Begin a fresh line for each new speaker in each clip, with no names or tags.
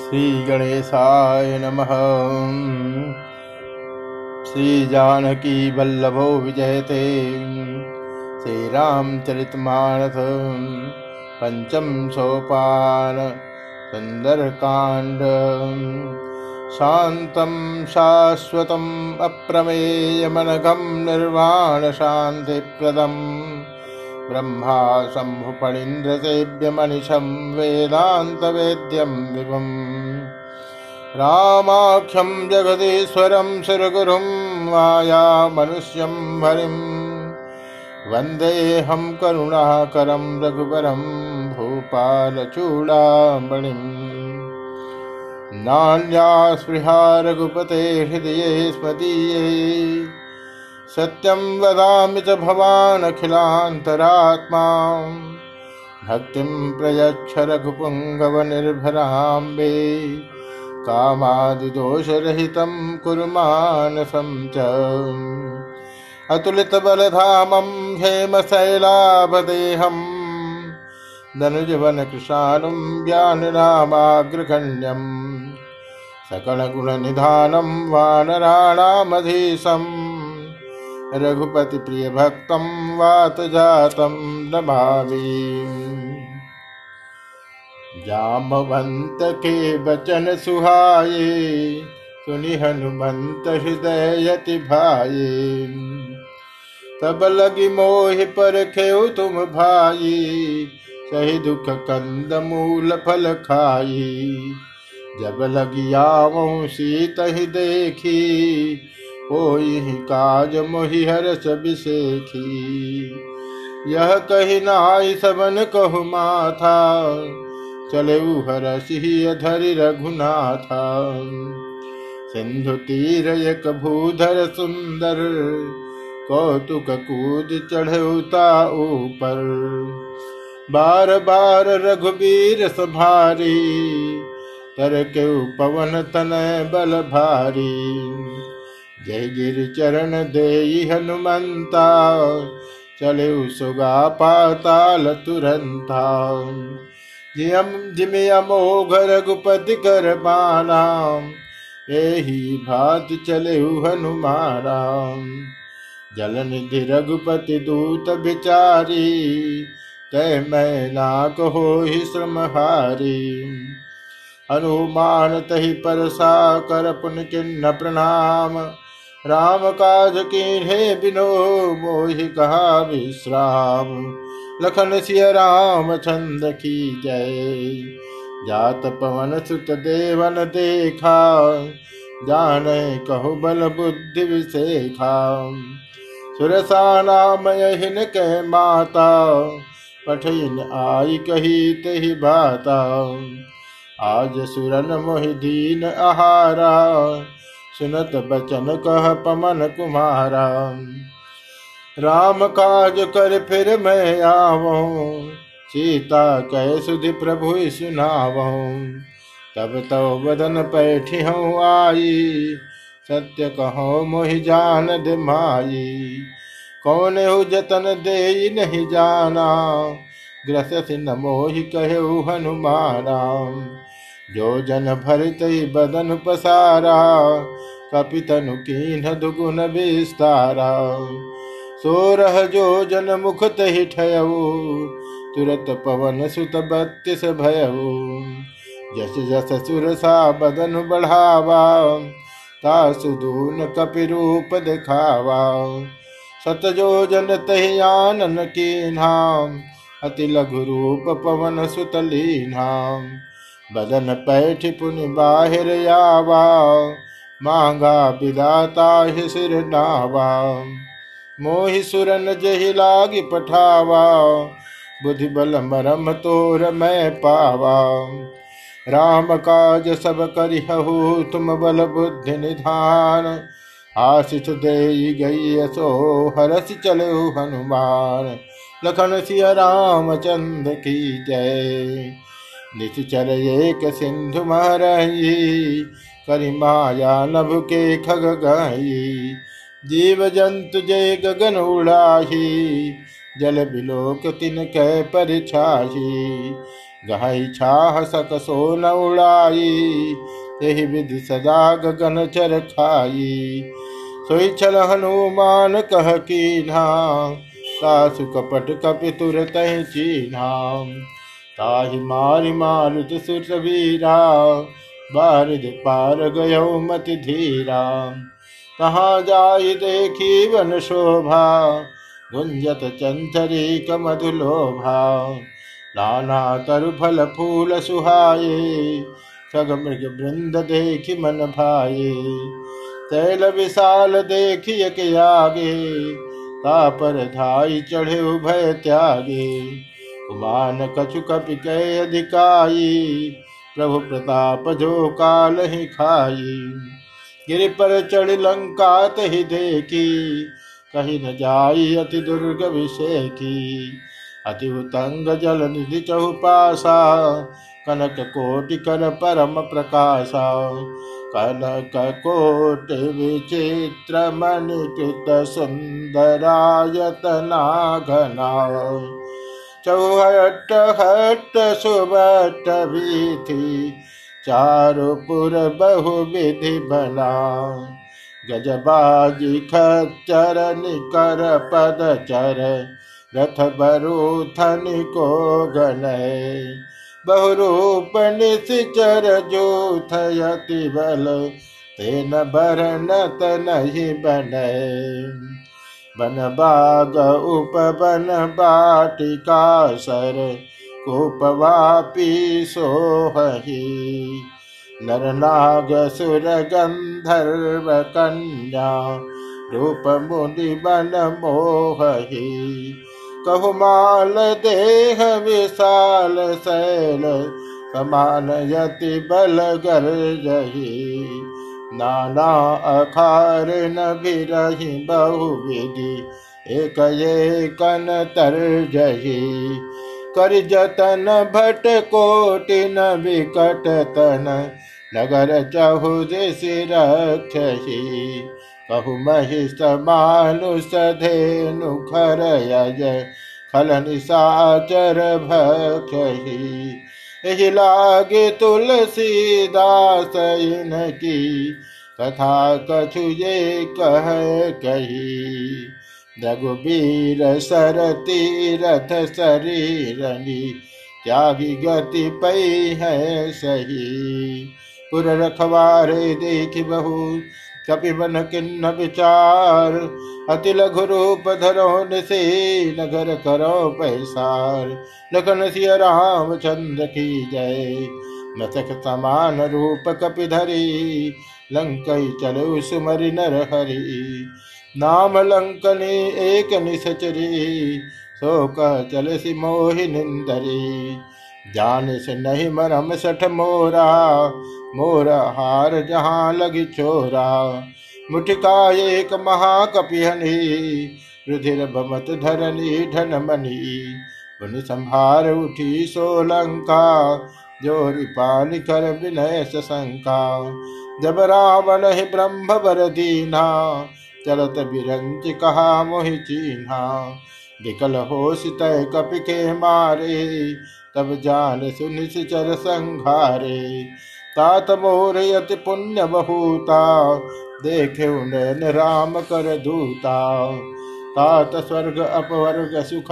श्रीगणेशाय नमः श्रीजानकीवल्लभो विजयते श्रीरामचरितमानस पञ्चम सोपान सुन्दरकाण्ड शान्तं अप्रमेयमनघं निर्वाणशान्तिप्रदम् ब्रह्मा शम्भुपणीन्द्रसेव्यमनिशं वेदान्तवेद्यं दिवम् रामाख्यं जगदीश्वरं सुरगुरुं मायामनुष्यं हरिं वन्देऽहं करुणाकरं रघुवरं भूपालचूडामणिम् नान्या स्पृहा रघुपते हृदये स्मदीये सत्यं वदामि च भवान् अखिलान्तरात्मा भक्तिं प्रयच्छ रघुपुङ्गवनिर्भराम्बे कामादिदोषरहितं कुरु मानसं च अतुलितबलधामं हेमशैलाभदेहम् धनुजवनकृशानुं ज्ञानरामाग्रगण्यं सकलगुणनिधानं वानराणामधीशम् रघुपति प्रिय भक्तम वात जातम नमामि जामवंत के वचन सुहाये सुनि हनुमंत हृदय यति भाये तब लगी मोह पर खेऊ तुम भाई सही दुख कंद मूल फल खाई जब आव सी तही देखी होई काज मोहिहर सब सेखी यह कही नाई सबन कहु माथा चले हर धर रघुनाथा सिंधु तीर एक भूधर सुंदर कौतुक कूद चढ़ता ऊपर बार बार रघुबीर सभारी तर के पवन तन बल भारी जय गिर चरण दे हनुमंता चले सुगा पाताल तुरंता जियम जिमे अमोघ रघुपति कर बाना यही भात चले हनुमारा जलन धि रघुपति दूत बिचारी तय मै ना कहो ही समहारी हनुमान तही परसा कर पुन किन्न प्रणाम राम काज कीन्हे बिनो मोहि कहा विश्राम लखन सिय राम छंद की जय जात पवन सुत देवन देखा जान कहु बल बुद्धि विशेखा सुरसा नाम यहिन के माता पठिन आई कही तहि भाता आज सुरन मोहि दीन आहारा सुनत बचन कह पमन कुमार राम काज कर फिर मैं आवो सीता कह सुधि प्रभु सुनावो तब तो बदन पैठी हूँ आई सत्य कहो मोहि जान दिमाई कौन हो जतन दे नहीं जाना ग्रस न मोहि कहे हनुमाना जो जन भरित बदन पसारा कपितनु कीन दुगुन विस्तारा सोरह जो जन मुख ही ठयऊ तुरत पवन सुत बत्तीस भयऊ जस जस सुरसा बदन बढ़ावा दून तासुदून कपिरूप दिखावा सत जो जन तहि आनन कीन्हा अति लघु रूप पवन सुतली लीन्हा बदन पैठ पुनि बाहिर आवा मांगा बिदाता ही सिर नावा मोहि सुरन जहि लाग पठावा बुद्धि बल मरम तोर मैं पावा राम काज सब करिहु तुम बल बुद्धि निधान आशिष दे गई असो हरस चलो हनुमान लखन सिया चंद की जय निश्चर एक सिंधु महरही करिमाया नभ के खग गही जीव जंतु जय गगन उड़ाही जल बिलोक तिन कह परिछाही गहाई छाह सकसो न उड़ाई यही विधि सदा गगन चर खाई सोई छल हनुमान कह कीन्हा सासु कपट कपितुर तह चीन्हा ताहि मारि मारुत सुर वीरा बारद पार गय मति धीरा कहाँ जाय देखी वन शोभा गुंजत चंचरी कमधुलोभा नाना तरु फल फूल सुहाये सग मृग वृंद देखि मन भाये तैल विशाल देखिय के आगे तापर धाई चढ़े उभय त्यागे कुमान कछु कपि कै अधिकाई प्रभु प्रताप जो काल ही खाई गिर पर चढ़ लंका तही देखी कहीं न जाई अति दुर्ग विषेखी अति उतंग जल निधि चहुपाशा कनक कोटि कर परम प्रकाशा कनक कोटि विचित्र मणिकृत सुंदरायतना घना चौहट हट सुबट थी चारुपुर बहु विधि बना गजबाजी खच्चर निकर पद चर रथ बरूथन को गनय बहुरूप निचर जोथयति बल तेन बरनत नहीं बनय बन बाग उप बन बाटिका सर कुपवापी सोहही नरनाग सुर गंधर्व कन्या रूप मुनि बन मोहही कहुमाल देह विशाल शैल समान यति बल गर्जही नाना अखार न बिरही बहु विधि एक कन तरजही कर जतन भट कोटिन विकट तन नगर चहुर सिरक्षही कहु महिष मानुषधेनु खर खल निशाचर भक्षही लागे दास की तथा कछु ये कह कही रघुबीर सरती रथ शरीरनी भी गति पई है सही पुर रखवारे देख बहू कपिबन किन्न विचार अति लघु रूप धरो से नगर करो पहसार लखन सिय राम चंद्र की जय नतक समान रूप कपिधरी लंकई चलो सुमरि नर हरि नाम लंकनी एक निसचरी सो कह चल सि मोहि निंदरी जान से नहीं मरम सठ मोरा मोरा हार जहाँ लगी छोरा मुठिका एक महाकपिहनी रुधिर भमत धरनी धन मनी उन संभार उठी सोलंका जोरी पान कर विनय शंका जब रावण है ब्रह्म बर दीना चलत बिरंज कहा मोहि चीन्हा विकल हो सित कपि के मारे तब जान सुनिश चर संघारे तात मोहयति पुण्य बहूता देखे नैन राम कर दूता तात स्वर्ग अपवर्ग सुख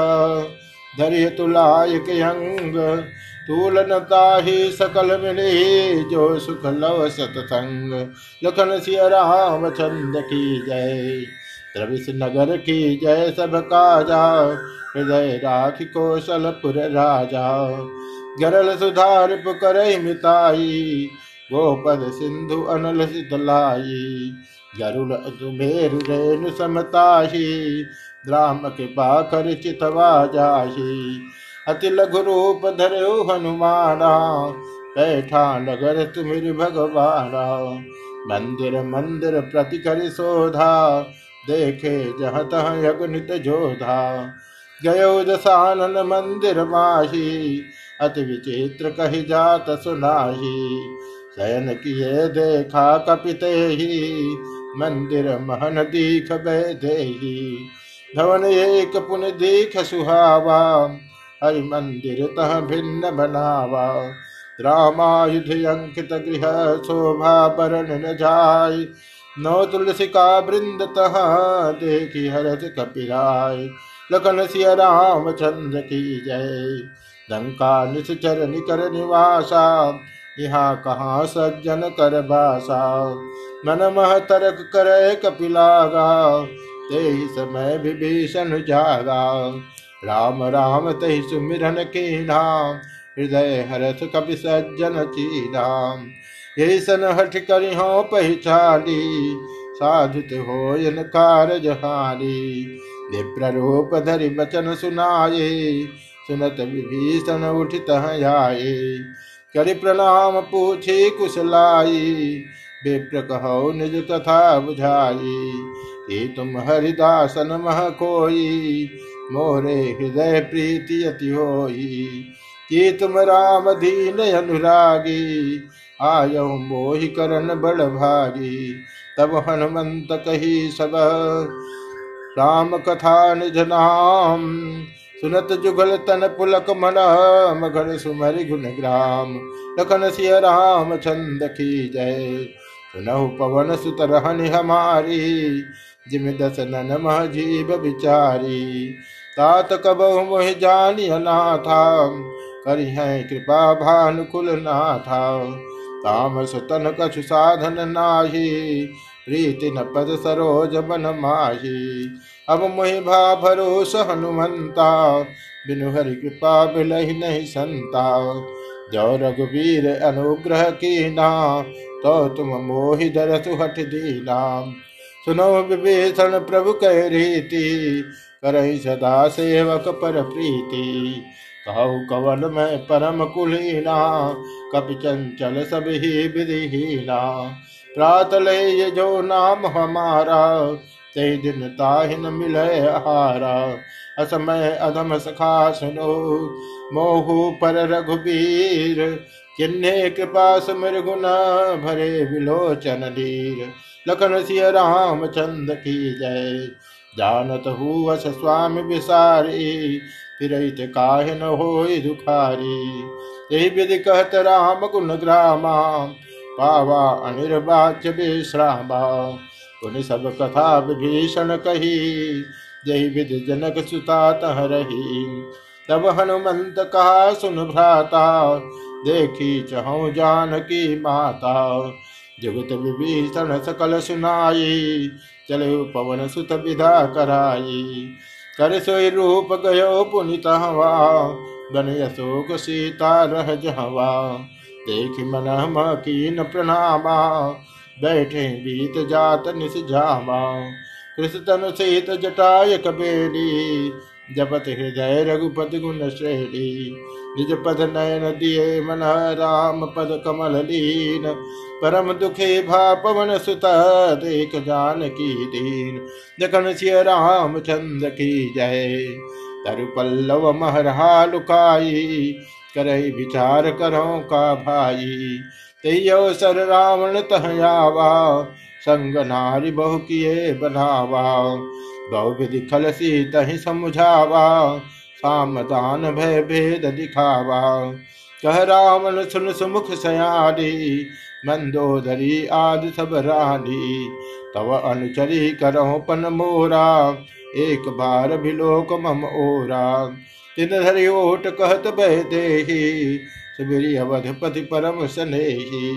धर्य तुलायक अंग तूलनता ही सकल मिले जो सुख लव सतसंग लखन सिय राम चंद की जय त्रविश नगर की जय सब काजा हृदय राख कौशलपुर राजा गरल सुधारिप करहि मिताई गोपद सिंधु अनल शीतलाई गरुड़ सुमेरु रेणु समताही राम कृपा कर चितवा जाही अति लघु रूप धरयो हनुमाना बैठा नगर तुम्हें भगवाना मंदिर मंदिर प्रति कर सोधा देखे जह तह यगनित जोधा गयो दसानन मंदिर माही अति विचित्र कही जात सुनाही शयन किए देखा कपिते ही मंदिर महन दीख दे धवन एक पुन दीख सुहावा हरि मंदिर तह भिन्न बनावा रामायुध अंकित गृह शोभा बरण न जाय नौ तुलसी का वृंद तह देखी हरत कपिराय लखन सिया रामचंद्र की जय लंका निशर निकर निवासा यहाँ कहा सज्जन कर बासा मन मह तरक कर कपिलागा ते समय विभीषण जागा राम राम तहि सुमिरन की धाम हृदय हरथ कपि सज्जन की धाम ये सन हठ करी हो पहचाली साधुत हो इन कार जहानी विप्ररूप धरि बचन सुनाये सुनत विभीषण उठित आए करि प्रणाम पूछे कुशलाई विप्र कहो निज कथा बुझाई कि तुम हरिदासन मह कोई मोरे हृदय प्रीति अति होई कि तुम राम दीन अनुरागी आयो मोहि करण बड़ भागी तब हनुमंत कही सब राम कथा निज नाम सुनत जुगल तन पुलक मन घर सुमरि गुण ग्राम लखन सिय राम छंद की जय सुनहु पवन सुत रहनि हमारी जिम दस नन मह जीव बिचारी तात कब मोह जानिय अनाथा करि है कृपा भानुकुल नाथा तामस तन कछु साधन नाही प्रीति न पद सरोज मन माही अब मुहि भा भरोस हनुमंता बिनु हरि कृपा बिलहि नहीं संता जो रघुवीर अनुग्रह की ना तो तुम मोहि दरसु हट दीना सुनो विभीषण प्रभु कह रीति करही सदा सेवक पर प्रीति कहु कवल में परम कुलीना कप चंचल सब ही विधिहीना ये जो नाम हमारा ते दिन ताहिन मिल हारा असमय अधम सखा सुनो मोहु पर रघुबीर किन्ने कृपा समर गुना भरे विलोचन धीर लखन सिय राम चंद की जय जानत हुस स्वामी विसारी फिर काहिन हो दुखारी यही विधि कहत राम गुण ग्रामा पावा अनिर्वाच्य विश्रामा उन सब कथा विभीषण कही जही विधि जनक सुता तह रही तब हनुमंत कहा सुन भ्राता देखी चहु जानकी माता जगत विभीषण सकल सुनाई चले पवन सुत विधा कराई कर सोई रूप गयो पुनित हवा बन अशोक सीता रह जवा देख मन मकीन प्रणामा बैठे बीत जात निस जामा कृष्ण सहित जटाय कबेरी जपत हृदय रघुपति गुण श्रेणी निज पद नयन दिए मन राम पद कमल लीन परम दुखे भा पवन सुत देख जान की दीन जखन सिय राम चंद्र की जय तरु पल्लव महर लुकाई करई विचार करो का भाई तेयसर रावण तहयावा संग नारी बहु किए बनावा बहुविधि खलसी तहि समुझावा सामदान भय भेद दिखावा कह रावण सुन सुमुख सयारी मंदोदरी आदि सब रानी तव अनुचरी करो पन मोरा एक बार भी लोक मम ओरा तिन धरि ओट कहत बह दे सुवीर्यवधपति परम सनेही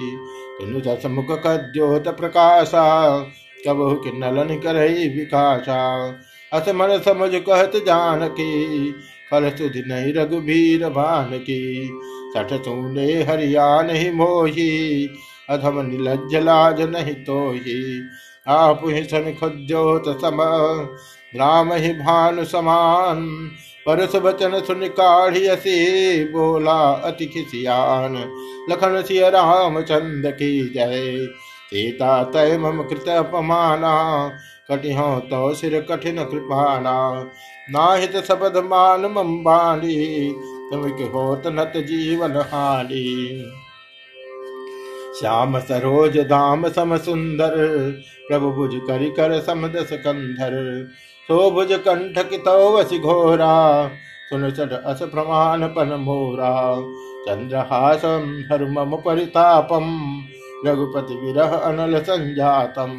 तुनुज समुख कद्योत प्रकाशा कबहु कि नलन करही विकासा मन समझ कहत जानकी फल सुधि नहीं रघुबीर भानकी की सठ सूने हरिया नहीं मोही अधम निलज लाज नहीं तो ही आप ही सन खुद्योत सम राम ही भानु समान परस वचन सुन काढ़ियसे बोला अति खिसियान लखन सिय राम चंद की जय सीता तय मम कृत अपमाना कटिहो तो सिर कठिन कृपाना नाहित शबद मान मम बाली तुम होत नत जीवन हाली श्याम सरोज दाम सम सुंदर प्रभु बुझ करि कर समद सकंधर सोभुज कंठ कितौ घोरा सुन चट अस प्रमाण पन मोरा चंद्रहासम धर्म परितापम रघुपति विरह अनल संजातम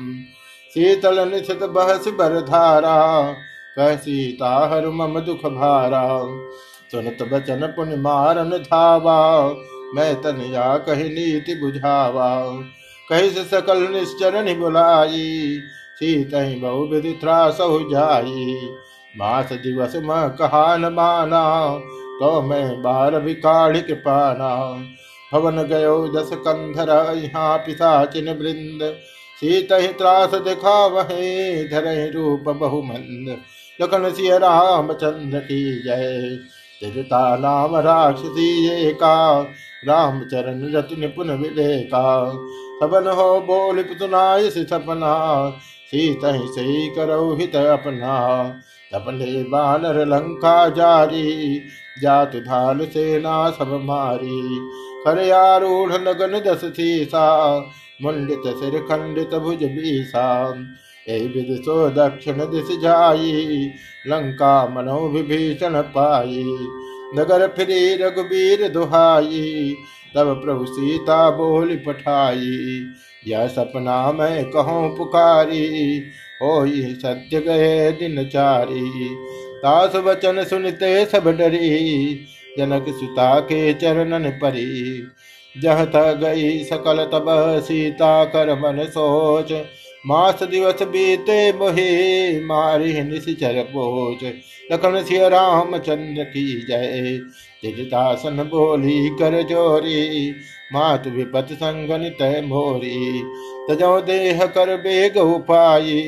शीतल निशित बहस बर धारा कह सीता हर मम दुख भारा सुनत बचन पुन मारन धावा मैं तन या कही नीति बुझावा कही सकल निश्चर बुलाई सीत बहुविधि त्रासौ जाई मास दिवस म कहान माना तो मैं बार विकाढ़ कृपाना भवन गयो जस कंधर यहाँ चिन्ह वृंद सीत ही त्रास दिखा वह धर रूप बहुमंद लखन सिय राम चंद्र की जय तिरता नाम राक्षसी ये राम चरण रत्न पुन विले सबन हो बोल पुतुनाय सपना सीता से करौ हित अपना तपले बानर लंका जारी जात ढाल सेना सब मारी खरयारूढ़ लगन दस सीसा मुंडित सिर खंडित भुज बीसा विद सो दक्षिण दिश जाई लंका मनो विभीषण पाई नगर फिरी रघुबीर दुहाई तब प्रभु सीता बोल पठाई यह सपना मैं कहूँ पुकारी हो सत्य गए दिन चारी तास वचन सुनते सब डरी जनक सुता के चरणन परी जह थ गई सकल तब सीता कर मन सोच मास दिवस बीते मोहे मारि निशर बोझ लखन राम चंद्र की जय तिजदासन बोली कर जोरी मात विपत संगन तय मोरी तजो देह कर बेग उपायी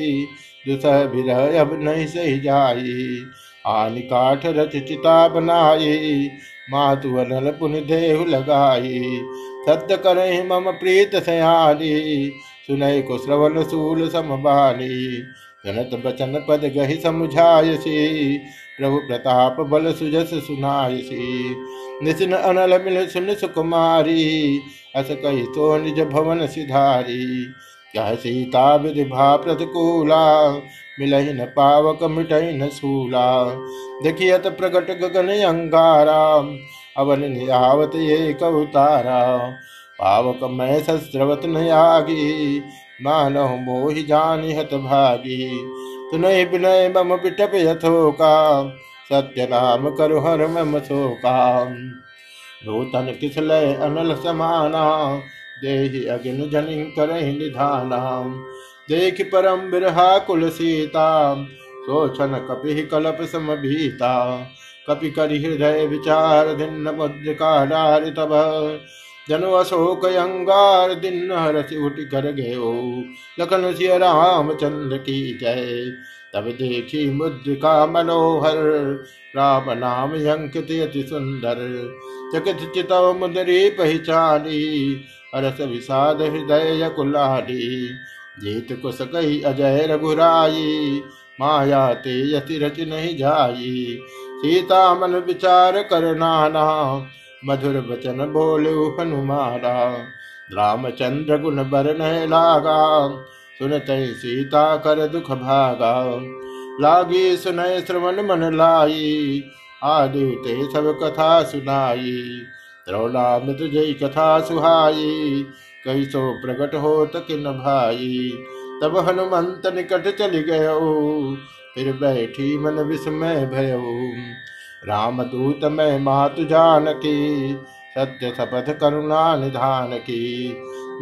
दुसह विरह अब नहीं सह जाई आन काठ रच चिता बनाई मातु अनल पुन देहु लगाई सत्य करे मम प्रीत सयाली सुनय को श्रवण सूल समी जनत बचन पद गही समझायसी प्रभु प्रताप बल सुजस सुनासी नितिन अनल मिल सुन सुकुमारी अस कही तो निज भवन सिधारी कह सीता भा प्रतिकूला मिलही न पावक मिटही न सूला देखियत प्रकट गगन अंगारा अवन नियावत ये कवतारा पावक मैं सस्रवत नयागी मानव मोहि जानी हत भागी तुनय विनय मम पिटप यथोका सत्य नाम करु हर मम शोका नूतन किसल अनल समाना देहि अग्नि जनि करहि निधाना देख परम बिरहा कुल सीता सोचन कपि कलप समभीता कपि करि हृदय विचार धिन्न मुद्रिका नारि तब जनु अशोक अंगार दिन रस उठ कर गये लखन सिय राम चंद्र की जय तब देखी मुद्रिका मनोहर राम नाम अंकित अति सुंदर चकित चितव मुदरी पहचानी हरस विषाद हृदय कुलाली जीत कुश कही अजय रघुराई माया ते यति रच नहीं जाई सीता मन विचार कर नाना मधुर वचन बोले हनुमाना रामचंद्र गुण बरन लागा सुनत सीता कर दुख भागा लागी सुनय श्रवण मन लाई आदि ते सब कथा सुनाई द्रोणाम तुझ कथा सुहाई कही सो प्रकट हो तक भाई तब हनुमंत निकट चली गयो फिर बैठी मन विस्मय भयो रामदूत मैं मातु जान की सत्य शपथ करुणा निधान की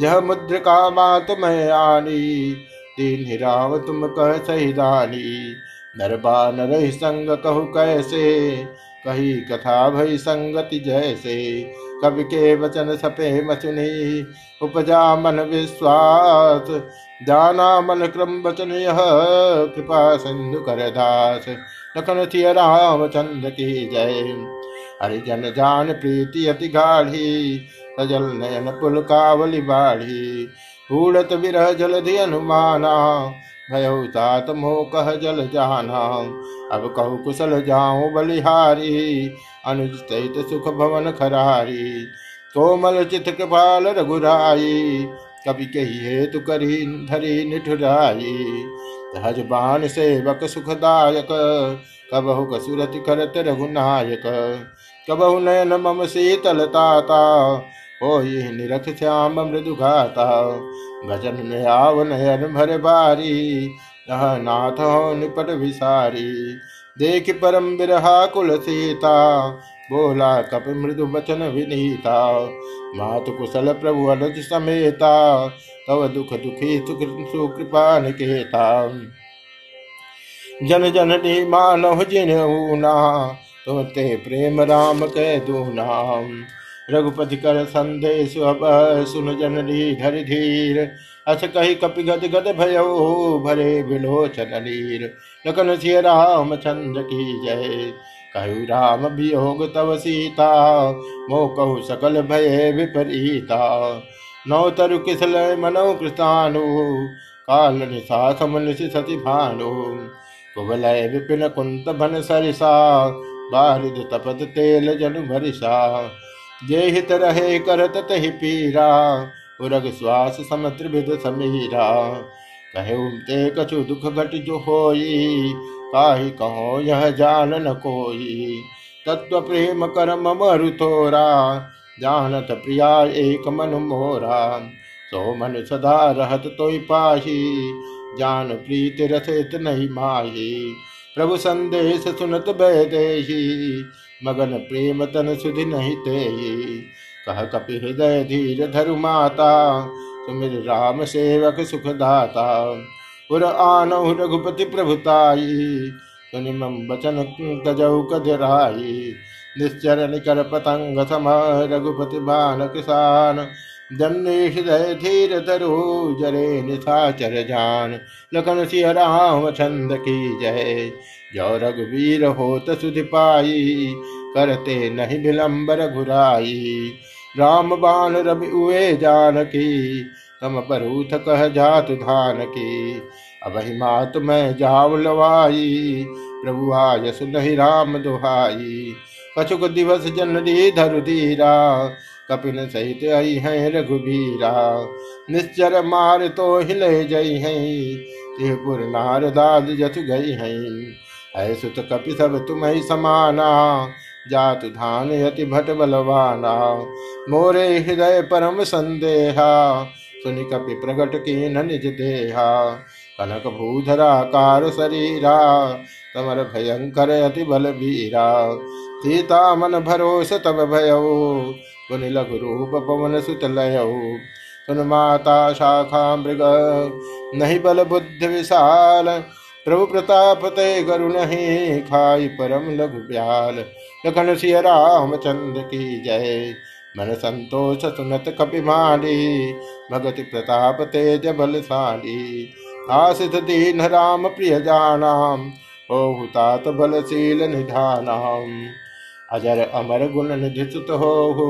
यह मुद्रिका मात मैं आनी तीन ही राम तुम कह सहिदानी नरबा नर संग कहु कैसे कही कथा भई संगति जैसे कवि के वचन सपे मचुनी उपजा मन विश्वास जाना मन क्रम वचन यह कृपा सिंधु कर दास लखन लखनथि रामचंद्र की जय हरिजन जान प्रीति अति गाढ़ी सजल नयन पुल कावलि बाढ़ी भूलत विरह जलधि अनुमाना भय तात मोह कह जल जाना अब कहु कुशल जाऊं बलिहारी अनुज सहित सुख भवन खरारी कोमल चित कृपाल रघुराई कभी कही हेतु करी धरी निठुराई सहज बान सेवक सुखदायक कबहु कसुरति करत रघुनायक कबहु नयन मम शीतलता हो यही निरख श्याम मृदु घाता भजन में आव नयन भर भारी नाथ हो निपट विसारी देख परम बिरहा कुल सीता बोला कप मृदु वचन विनीता मातु कुशल प्रभु अनुज समेता तव दुख दुखी सुकृपा निकेता जन जन जननी मानव जिन ऊना तुम ते प्रेम राम के दूनाम रघुपति कर संदेश अब सुन डी धर धीर अस कही कपि गद गद भय भरे विलोचन लीर लखन सिय राम चंद्र की जय कहु राम भी वियोग तव सीता मोह कहु सकल भय विपरीता नौतरु किसल मनो कृतानु काल निशा समनुषि सति भानु कुबलय विपिन कुंत भन सरिसा बारिद तपत तेल जनु भरिसा जे हित रहे करत तहि पीरा उरग श्वास समत्रिविद समीरा कहूँ ते कछु दुख घट जो होई काहि कहो यह जान न कोई तत्व प्रेम कर मरु थोरा जानत प्रिया एक मनु मोरा सो मन सदा रहत तो पाही जान प्रीत रथित नहीं माही प्रभु संदेश सुनत दे मगन प्रेम तन सुधि नहीं तेही कह कपि हृदय धीर धरु माता सुमिर राम सेवक सुखदाता पुर आनहु रघुपति प्रभुताई सुनिम वचन तजऊ कजराई निश्चर निकर पतंग सम रघुपति बान किसान दन्नेषदय धीर धरो जरे निशाचर जान लखन सिंह राम छंद की जय जौ रघुवीर हो तुधि पाई करते नहीं विलम्ब रघुराई राम बान रवि उए जानकी तम परूथ कह जात धान की अब मात मैं जाव लवाई प्रभु आयस नहीं राम दुहाई कछुक दिवस दी धरु धीरा कपिन सहित आई है रघुबीरा निश्चर मार तो हिले जई है त्रिपुर दाद जथ गई है ऐसुत कपि सब तुम ही समाना जात धान यति भट बलवाना मोरे हृदय परम संदेहा सुनि कपि प्रगट की निज देहा कनक भूधरा कार शरीरा तमर भयंकर अति बल बीरा सीता मन भरोस तब भयो गुन लघु रूप पवन सुत लयऊ सुन माता शाखा मृग नहीं बल बुद्धि विशाल प्रभु प्रताप ते गरु नहीं खाई परम लघु ब्याल लखन सिय चंद्र की जय मन संतोष सुनत कपिमाली भगति प्रताप जबल साली आसित दीन राम प्रिय जानाम ओ हुतात बलशील निधानाम अजर अमर गुण निधि तो हो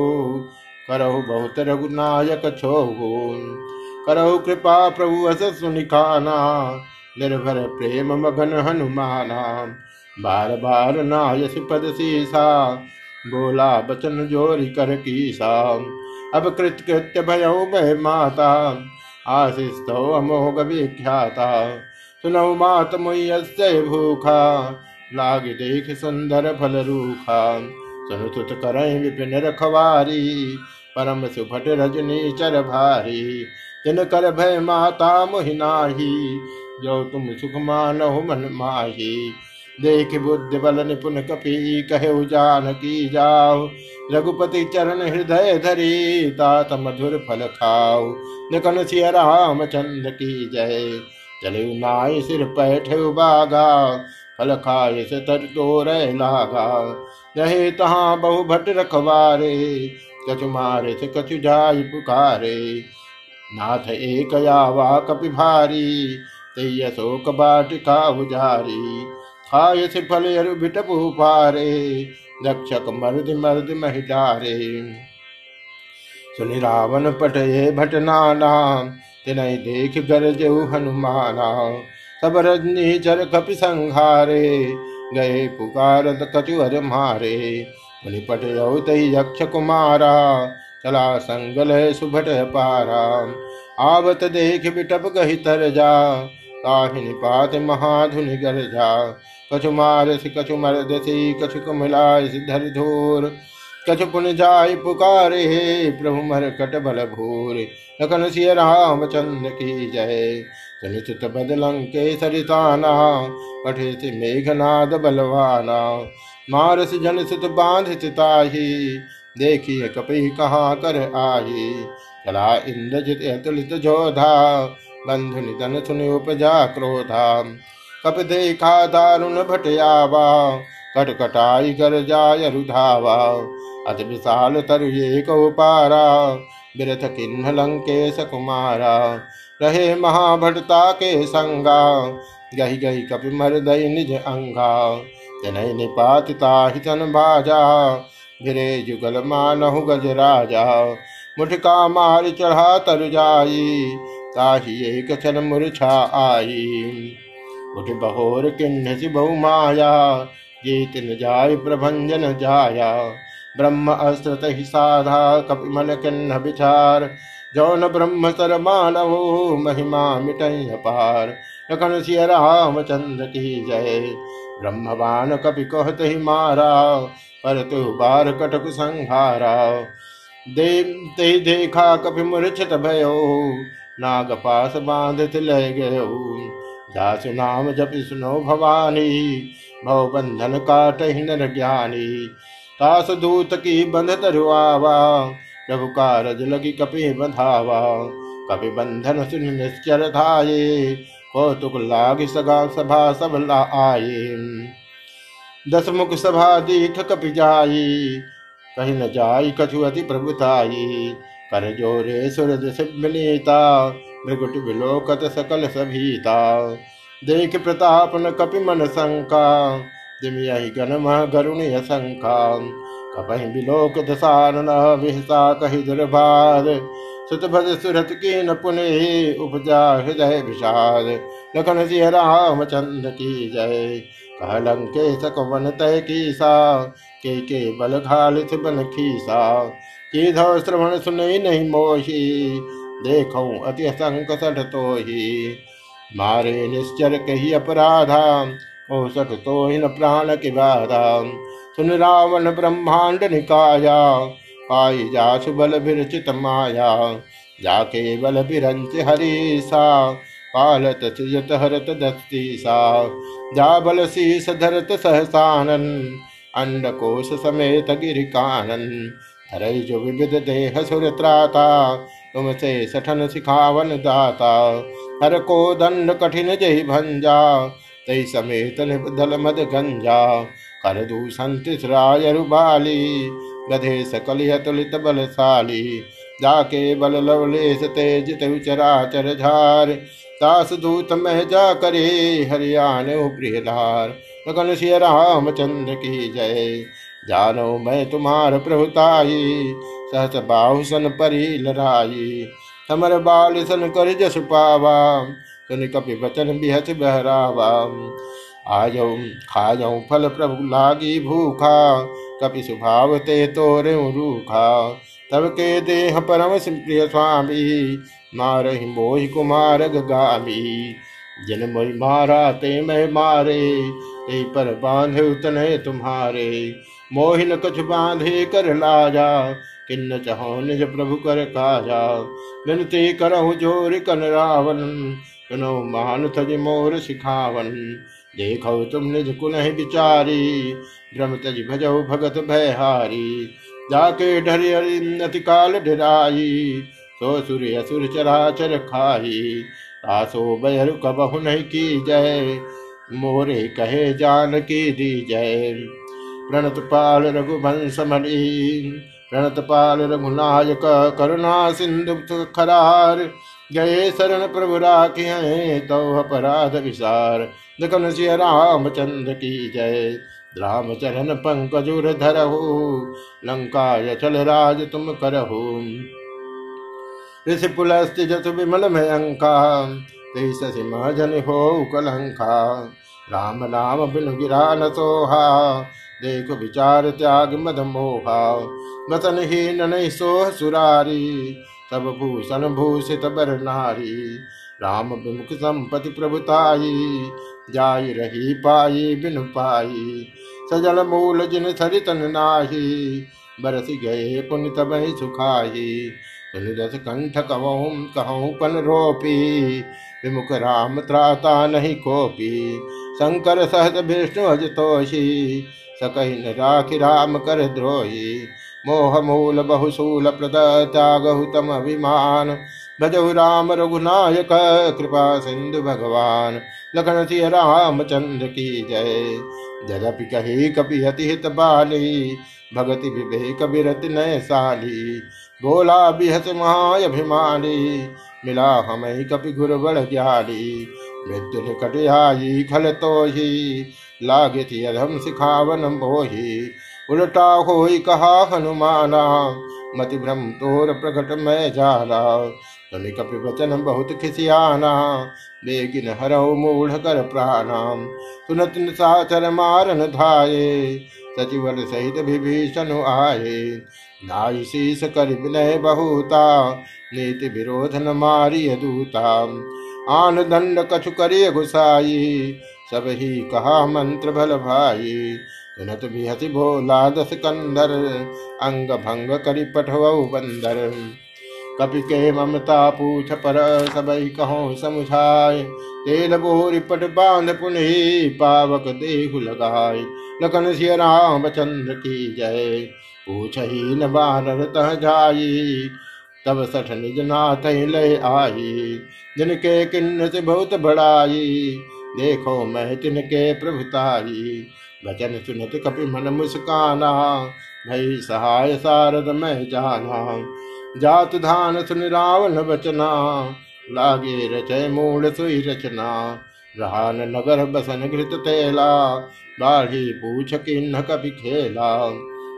करहु बहुत रघुनायक छो करहु कृपा प्रभु हस सुनिखाना निर्भर प्रेम मगन हनुमाना बार बार नाय पद सीसा बोला बचन जोरी कर कीसा अब कृत कृत्य भयो भय माता आशिष तो अमोघ विख्याता सुनौ मात मुह्य भूखा लाग देख सुंदर फल रूखा सनुसुत करई विपिन रखवारी परम सुभट रजनी चर भारी तिन कर भय माता मोहिनाही जो तुम सुख मानहु मन माही देख बुद्धि बल निपुन कपी कहे जान की जाओ रघुपति चरण हृदय धरी तात मधुर फल खाओ निकन सिय राम चंद्र की जय चले नाय सिर पैठ बागा फल खाए सतर तो रह नागा रहे तहाँ बहु भट रखवारे कछु मारे से कछु जाय पुकारे नाथ एक आवा कपि भारी शोक बाट का उजारी खाय से फल बिटपु पारे रक्षक मर्द मर्द महिदारे सुनि रावण पटये नाना तिनय देख गरजऊ हनुमाना सब रजनी चर कपि संहारे गए पुकार कचुअर मारे मुनिपट यौत यक्ष कुमारा चला संगल सुभट पारा आवत देख बिटप गही तर जा ताहिन पात महाधुनि गर जा कछु मारस कछु मर दसी कछु कमलास धर धोर कछु पुन जाय पुकारे हे प्रभु मर कट बल भोर लखन सिय रामचंद्र की जय कलचित बदलंके सरिताना पठेति मेघनाद बलवाना मारस जन सुत बांध सिताही देखिए कपि कहाँ कर आही चला इंद्रजित अतुलित जोधा बंधु निधन सुन उपजा क्रोधा कप देखा दारुण भटयावा कटकटाई कर जाय रुधावा अति विशाल तरु एक पारा बिरथ किन्न लंकेश कुमारा रहे महाभटता के संगा गही गही कपि मृदय निज अंगा जनय निपातता हितन भाजा भिरे जुगल मानहु गज राजा मुठका मार चढ़ा तर जाई ताही एक छन मुरछा आई उठ बहोर किन्न बहु माया जीत न जाय प्रभंजन जाया ब्रह्म अस्त्र साधा कपि मन किन्न विचार जौन ब्रह्म सर मानव महिमा मिटई अपार लखन सिय रामचंद्र की जय ब्रह्मवान कपि कहत ही मारा पर तु बार कटक संहारा देव ते देखा कपि मूर्छित भयो नाग पास बांधित लय गयो दासु नाम जप सुनो भवानी भव बंधन काट ही नर ज्ञानी दास दूत की बंधत रुआवा प्रभु कारज लगी कपि बधावा कपि बंधन सुन निश्चर धाये कौतुक लाग सगा सभा सब ला आये दस मुख सभा देख कपि जाई कहीं न जाई कछु अति प्रभुताई कर जोरे सुरज सिमनीता मृगुट विलोकत सकल सभीता देख प्रताप न कपि मन शंका दिमयही गण मह गरुण असंका कपहि बिलोक दसानन विहसा कही दुर्भार सुत भज सुरत की न पुनः उपजा हृदय विषाद लखन सिंह राम चंद की जय कह लंके कवन तय की सा के के बल घाल बन सा की धव श्रवण सुनई नहीं मोही देखो अति असंक सठ तो ही मारे निश्चर कही अपराधा औसठ तो हिन प्राण के बारा सुन रावण ब्रह्मांड निकाया पाई जासु बल विरचित माया जाके बल बिरंच हरीसा पालत सुजत हरत दस्तीसा जा बल शीस धरत सहसानन अंड कोश समेत गिर कानन हरय जो विविध देह सुर त्राता तुमसे सठन सिखावन दाता हर को दंड कठिन जय भंजा तई समेत निबल मद गंजा कर दूषण तिसरायरुबाली गधे सकलिय तुलित बलशाली जाके बल लवलेश तेज चर झार दास दूत मह जा करे हरियाण प्रियधार गगन सिय रामचंद्र की जय जानो मैं तुम्हार प्रभुताई सहस बाहुसन परी लराई समर बाल सन कर जस पावा सुन कपि वचन बिहत बहरावाम खा जाऊ फल प्रभु लागी भूखा कपि स्वभाव ते तोरे रूखा तब के देह परम प्रिय स्वामी मारही मोहि कुमार गामी जिन मोह मारा ते मैं मारे ते पर बांधे उतने तुम्हारे मोहिन कुछ बांधे कर लाजा किन्न चहो निज प्रभु कर काजा विनती करहु जोर कन रावण सुनो महान थज मोर सिखावन देखो तुम निज कु विचारी भ्रम तज भजो भगत भयहारी जाके ढर अति काल ढिराई सो सुर असुर चरा चर खाही आसो बहर कबहु नहीं की जय मोरे कहे जान की दी जय प्रणत पाल रघुवंश मणि प्रणत पाल रघुनायक करुणा सिंधु खरार गए शरण प्रभु राख तो अपराध विसार लखन सिय रामचंद्र की जय राम चरण पंकजुर धरहु लंका यचल राज तुम करहु ऋषि पुलस्त जस विमल भयंका शशि महजन हो कलंका राम नाम बिनु गिरा न सोहा देख विचार त्याग मद मोहा वतन ही नन सोह सुरारी सब भूषण भूषित बर नारी राम विमुख संपति प्रभुताई जाई रही पाई बिन पाई सजल मूल जिन सरितन नाही बरस गए पुन तब सुखाही सुन रस कंठ कवहूँ कहूँ पन रोपी विमुख राम त्राता नहीं कोपी शंकर सहज विष्णु हज तोषी सकही न राखी राम कर द्रोही मोहमूल बहुशूल प्रद त्यागहुतम अभिमान भजहु राम रघुनायक कृपा सिंधु भगवान लखन सिंह रामचंद्र की जय जदपि कही कपि हति हित बाली भगति विवेक विरत नय साली बोला बिहत अभिमानी मिला हमें कपि गुर बड़ ज्ञानी मृत्यु निकट आई खल तो ही लागे थी अधम सिखावन मोही उलटा हो कहा हनुमाना मति भ्रम तोर प्रकट मैं जाला तनि कपि वचन बहुत खिसियाना बेगिन हरऊ मूढ़ कर प्राणाम सुनत साचर मारन धाये सचिव सहित विभीषण आये नाई शीस कर विनय बहुता नीति विरोध न मारिय दूता आन दंड कछु करिय घुसाई सब ही कहा मंत्र भल भाई सुनत बिहति भोला दस कंदर अंग भंग करी पठव बंदर कपि के ममता पूछ पर सबई कहो समुझाय तेल बोरी पट बांध पुनः पावक देहु लगाय लखन सिय राम चंद्र की जय पूछ ही न बानर तह जाई तब सठ निज नाथ ले आई जिनके किन्नत बहुत बड़ाई देखो मैं तिनके प्रभुताई वचन सुनत कपि मन मुस्काना भई सहाय सारद मैं जाना जात धान सुन रावण बचना लागे रचय मूल सुई रचना रहान नगर बसन घृत तेला बाढ़ी पूछ किन्न कभी खेला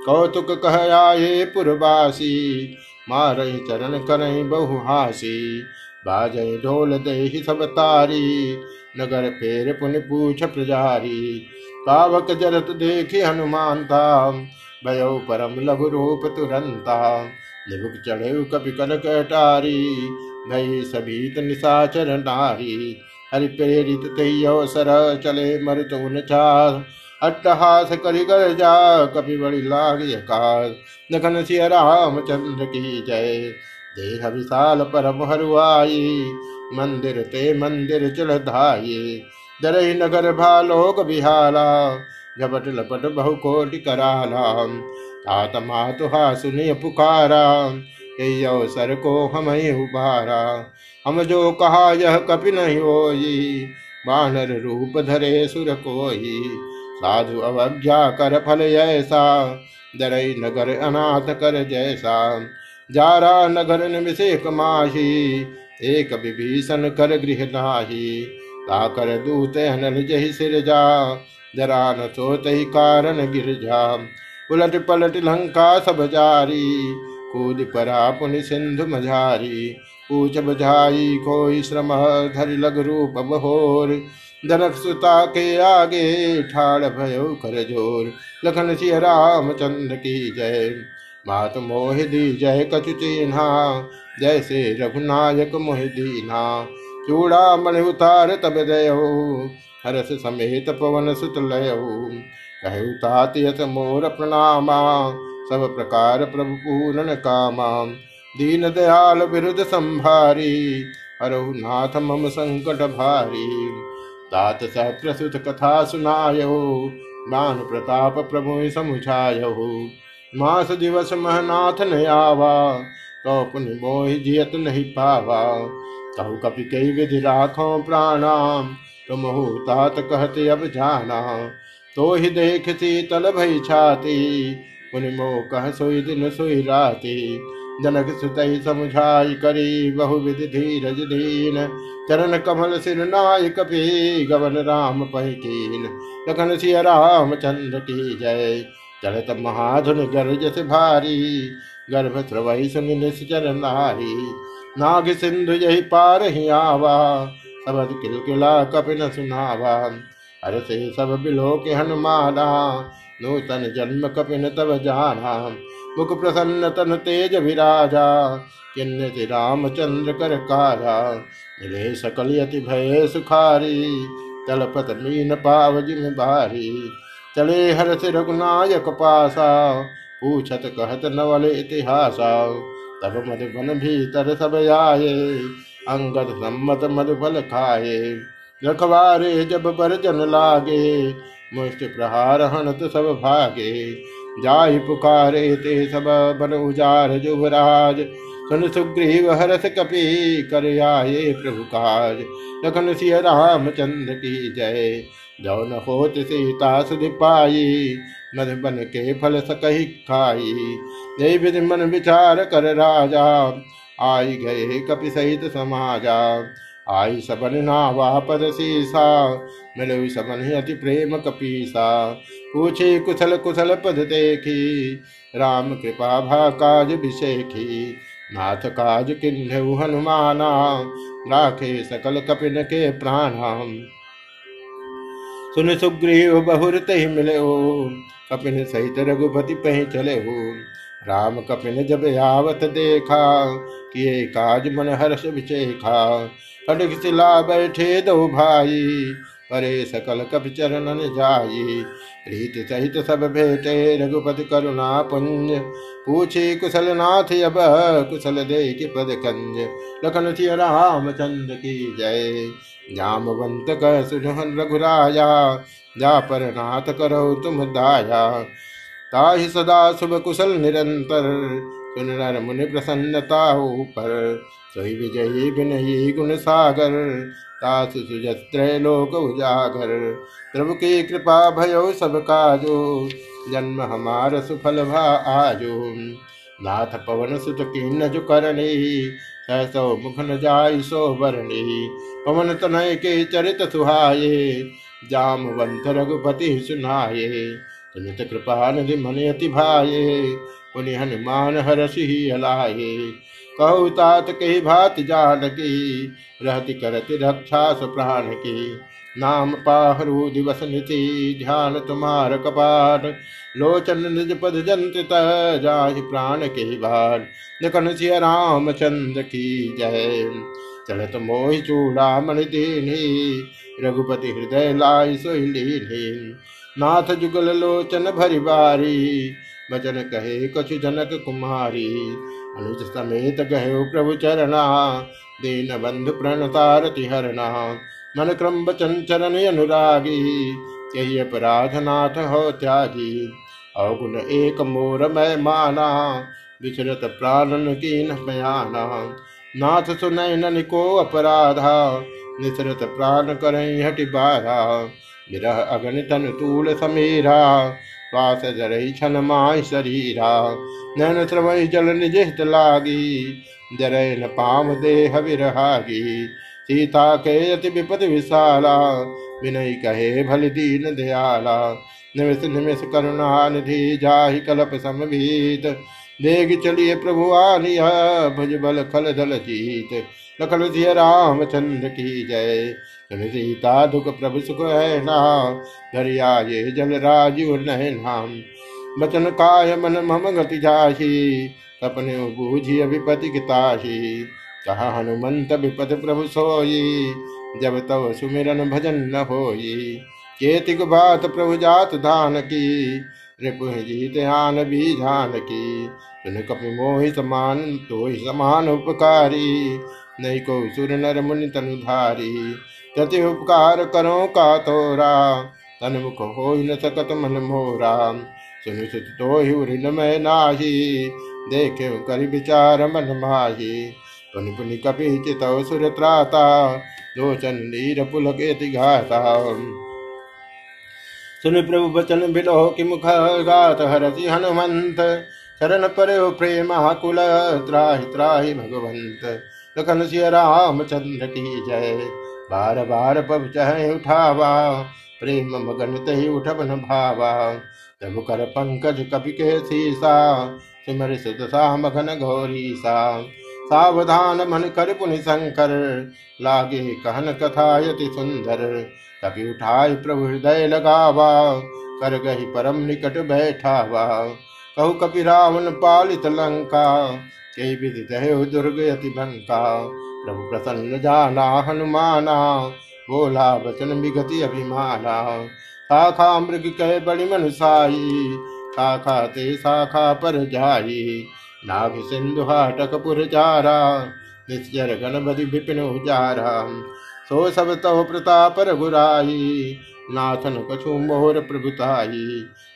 कौतुक कह आये पुरवासी मारे चरण करई बहुहासी बाजय ढोल दे सब तारी नगर फेर पुन पूछ प्रजारी तावक जरत देखी हनुमान था भयो परम लघु रूप तुरंता निबुक चढ़े कपि कनक अटारी भई सभीत निशाचर नारी हरि प्रेरित सर चले तुन चार अट्टहास करि कर जा कपि बड़ी लाग यकार नखन सिय चंद्र की जय देह विशाल परम हरुआई मंदिर ते मंदिर चढ़ धाये दरई नगर भालोक बिहारा झपट लपट बहु कोटि कराला आत्मा तुहा सुनिय पुकारा यही अवसर को हम उबारा हम जो कहा यह कपि नहीं होई बानर रूप धरे सुर कोई साधु अवज्ञा कर फल ऐसा दरई नगर अनाथ कर जैसा जारा नगर निमिषे कमाही एक विभीषण कर गृह नाही ताकर दूत हनन जही जा जरा न सोत ही कारण जा उलट पलट लंका सब जारी कूद परा पुनि सिंधु मझारी पूछ बझाई कोई श्रम धर लग रूप बहोर दनक सुता के आगे ठाड़ भयो कर जोर लखन सिंह चंद्र की जय मात मोह दी जय कछु चिन्हा से रघुनायक दीना चूड़ा मणि उतार तब जय हो हरस समेत पवन सुत लय हो कहु तात यथ मोर प्रणामा सब प्रकार प्रभु पूर्ण कामा दीन दयाल विरुद्ध संभारी हरहु नाथ मम संकट भारी तात सहस्र सुत कथा सुनायो मान प्रताप प्रभु समुझायो मास दिवस महनाथ न आवा तो पुन मोहि जियत नहीं पावा तहु कपि कई विधि राखो प्राणाम तुम हो तात कहते अब जाना तो ही सी तल भई छाती उनमो कह सोई दिन सोई राती जनक सुतई समझाई करी बहु बहुविध धीरज दीन चरण कमल सिर नायक कपी गवन राम पहकीन लखन सिया राम चंद्र की जय चलत महाधुन गर्जस भारी गर्भस्रवही सुन निश्चर नारी नाग सिंधु यही पार ही आवा सबद किलकिला कपिन सुनावा हर से सब बिलो के हनुमाना नूतन जन्म कपिन तब जाना मुख प्रसन्न तन तेज विराजा किन्न से रामचंद्र कर कारा मिले सकल यति भय सुखारी तलपत मीन पाव जिम भारी चले हर से रघुनायक पासा पूछत कहत नवल इतिहास तब मधुबन भीतर सब आये अंगद सम्मत मधुबल खाए रखवारे जब बरजन लागे मुष्ट प्रहार हणत सब भागे जाहि पुकारे ते सब बन उजार जुभराज सुन सुग्रीव हरस कपि कर आये प्रभु काज लखन सिय रामचंद्र की जय जौन होत सीता सुधि पाई बन के फल सकही खाई यही विधि मन विचार कर राजा आई गए कपि सहित समाजा आई सबन नावा पद सीसा मिलु सबन अति प्रेम कपीसा पूछे कुशल कुशल पद देखी राम कृपा भा काज विषेखी नाथ काज किन्हु हनुमाना राखे सकल कपिन के प्राणाम सुन सुग्रीव बहुर ते मिले कपिन सहित रघुपति पही चले हो राम कपिन जब यावत देखा किए काज मन हर्ष विचेखा खड़ग सिला बैठे दो भाई परे सकल कप चरणन जाई रीत सहित सब भेटे रघुपति करुणा पुंज पूछे कुशल नाथ अब कुशल दे के पद कंज लखन राम रामचंद्र की जय जामवंत कह सुन रघुराया जा पर नाथ करो तुम दाया ताहि सदा शुभ कुशल निरंतर सुन नर मुनि प्रसन्नता पर सही विजयी विनयी गुण सागर तासु सुजत लोक उजागर प्रभु की कृपा भयो सब काजो जन्म हमार सुफल भा आजो नाथ पवन सुत न जो करणी सहसो मुखन जाय सो वरणी पवन तनय के चरित सुहाये जामवंत रघुपति सुनाये तुमित कृपा निधि मन अति भाये पुनि हनुमान हरसि हलाये कहुतात के कही भात जानकी रहति करति रक्षा सुप्राण की नाम पाहरु दिवस निति ध्यान तुम्हार कपाट लोचन निज पद जंत जाहि प्राण के भार निकन सिय रामचंद्र की जय चलत मोहि चूड़ा मणि दीनी रघुपति हृदय लाय सोई नाथ जुगल लोचन भरी बारी बचन कहे कछु जनक कुमारी अनुज समेत गहे प्रभु चरणा दीन बंधु प्रणतारति हरणा मन क्रम बचन चरण अनुरागी यही अपराध नाथ हो त्यागी अवगुण एक मोर मै माना विचरत प्राणन की नयाना नाथ सुनय नन को अपराधा निसरत प्राण करें हटि बारा विरह अगन तन तूल समीरा श्वास जरई छन माय शरीरा नैन श्रवई जल निजित लागी जरय न पाम देह विरहागी सीता के अति विपद विशाला विनय कहे भल दीन दयाला निमिष निमिष करुणा निधि जाहि कलप समवीत देग चलिए प्रभु आलिया भुज बल खल दल जीत लखन जिय चंद्र की जय जल सीता दुख प्रभु सुख है नाम धरिया ये जल राजीव नह नाम बचन काय मन मम गति जाही सपने बूझी अभिपति किताही कहा हनुमंत विपद प्रभु सोई जब तव सुमिरन भजन न होई केतिक बात प्रभु जात धान की रिपु जीत आन भी जान की सुन कपि मोहित मान तो समान उपकारी नहीं को सूर्य नर मुनि तनुधारी प्रति उपकार करो का तोरा तन मुख हो न सकत मन मोरा सुन सुत तो हिन मैं नाही देखे कर विचार मन माही पुन पुनि कपि चित सुर त्राता लोचन नीर पुल के घाता सुन प्रभु बचन बिलो कि मुख गात हरति हनुमंत शरण पर प्रेम कुल त्राही त्राही भगवंत लखन सिय रामचंद्र की जय बार बार पब चहे उठावा प्रेम मगन तही उठबन भावा जब कर पंकज कपि के सीसा सिमर सदसा मगन घोरी सा सावधान मन कर पुन शंकर लागे कहन कथा यति सुंदर कभी उठाय प्रभु हृदय लगावा कर गही परम निकट बैठावा कहु कपि रावण पालित लंका विदितयो दुर्गयतिभंता प्रभु प्रसन्न जाना हनुमाना बोला वचन विगति अभिमाना शाखा मृग कह बड़ी मनुषाई शाखा ते शाखा पर जाई नाग सिंधु हाटकपुर जारा निश्चर गणपति विपिन उजारा सो सब तव प्रताप रघुराई नाथन कछु मोहर प्रभुताई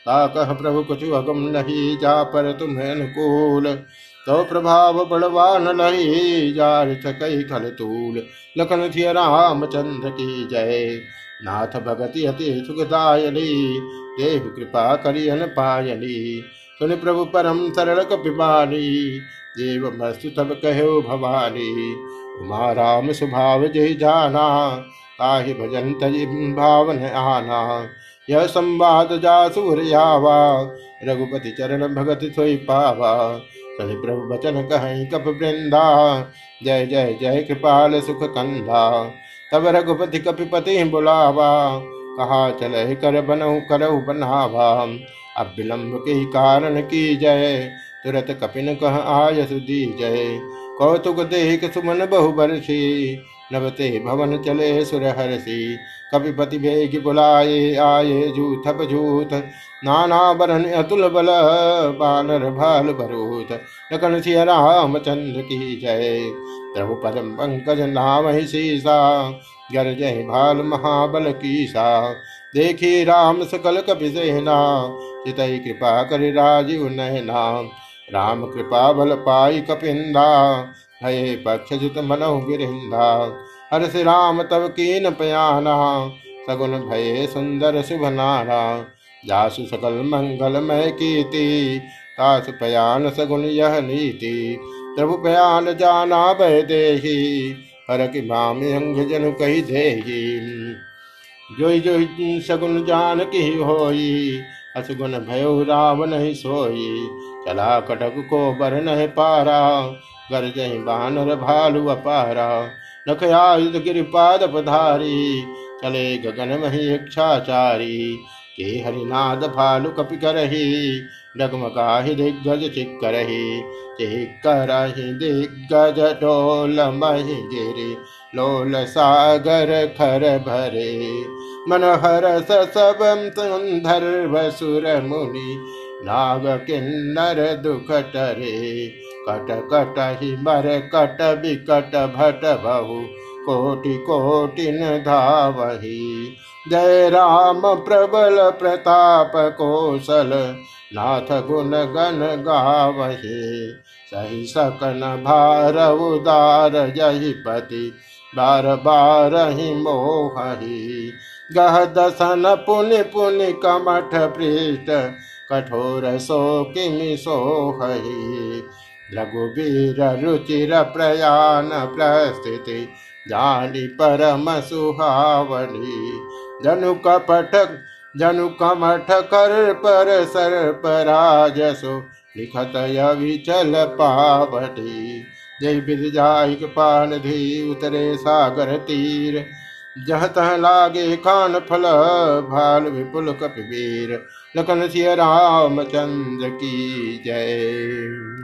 ताकह प्रभु कछु अगम नहीं जा पर तुम्हें अनुकूल तो प्रभाव बलवान लही जार थकई खन तूल लखन थिय की जय नाथ भगति अति सुखदायली देव कृपा करियन पायली सुन प्रभु परम सरल कपिबाली देव मस्तु तब कहो भवानी उमा राम सुभाव जय जाना ताहि भजन तजिम भावन आना यह संवाद जासूर यावा रघुपति चरण भगत सोई पावा कल प्रभु बचन कहीं कप वृंदा जय जय जय कृपाल सुख कंधा तब रघुपति कपिपति बुलावा कहा चल कर बनऊ करऊ बनावा अब विलम्ब के कारण की जय तुरत कपिन कह आय सुधी जय कौतुक देख सुमन बरसी नवते भवन चले सुरहरसी कपिपति भेग बुलाए आये जूथप जूथ नाना बरन अतुल बल बानर भाल भरूत लखन सिंह रामचंद्र की जय द्रौपदम पंकज नाम गर गर्जय भाल महाबल की सा देखी राम सकल कपि कपिसेना चितई कृपा कर राजीव नहना राम कृपा बल पाई कपिंदा हये पक्ष जित मनो गिरिंदा हर्ष राम तब कीन पयाना सगुन भये सुंदर शुभ नारा जासु सकल मंगलमय कीति तास पयान सगुन यह नीति प्रभु पयान जाना बह दे हर कि माम अंग जन कही दे जोई जोई सगुन जान की होई असगुन भयो राव नहीं सोई चला कटक को बर न पारा गरज बानर भालु अपारा नख आयुध गिर पाद पधारी चले गगन मही इच्छाचारी हरिनाद भालु कपि करहि डगमकाहि दिग्गज छिकरहि चि करहि दिग्गज महि खर भरे मनोहर सबं सुन्दर मुनि नाग किन्नर दुखटरे कट कटहि मर कट विकट भट कोटि कोटिन धावही जय राम प्रबल प्रताप कौशल नाथ गुण गण गावहे सही सकन भार उदार जही पति बार बार ही मोहही गह दसन पुनि पुन कमठ पृष्ठ कठोर सो किमि सोहही रघुबीर रुचिर प्रयाण प्रस्थिति जानी परम सुहावनी जनु कपटक जनु कमठ कर पर सर पराजसो लिखत अविचल पावटी जय बिरजाहिक पान धी उतरे सागर तीर जह तह लागे खान फल भाल विपुल कपिवीर लखन सिय रामचंद्र की जय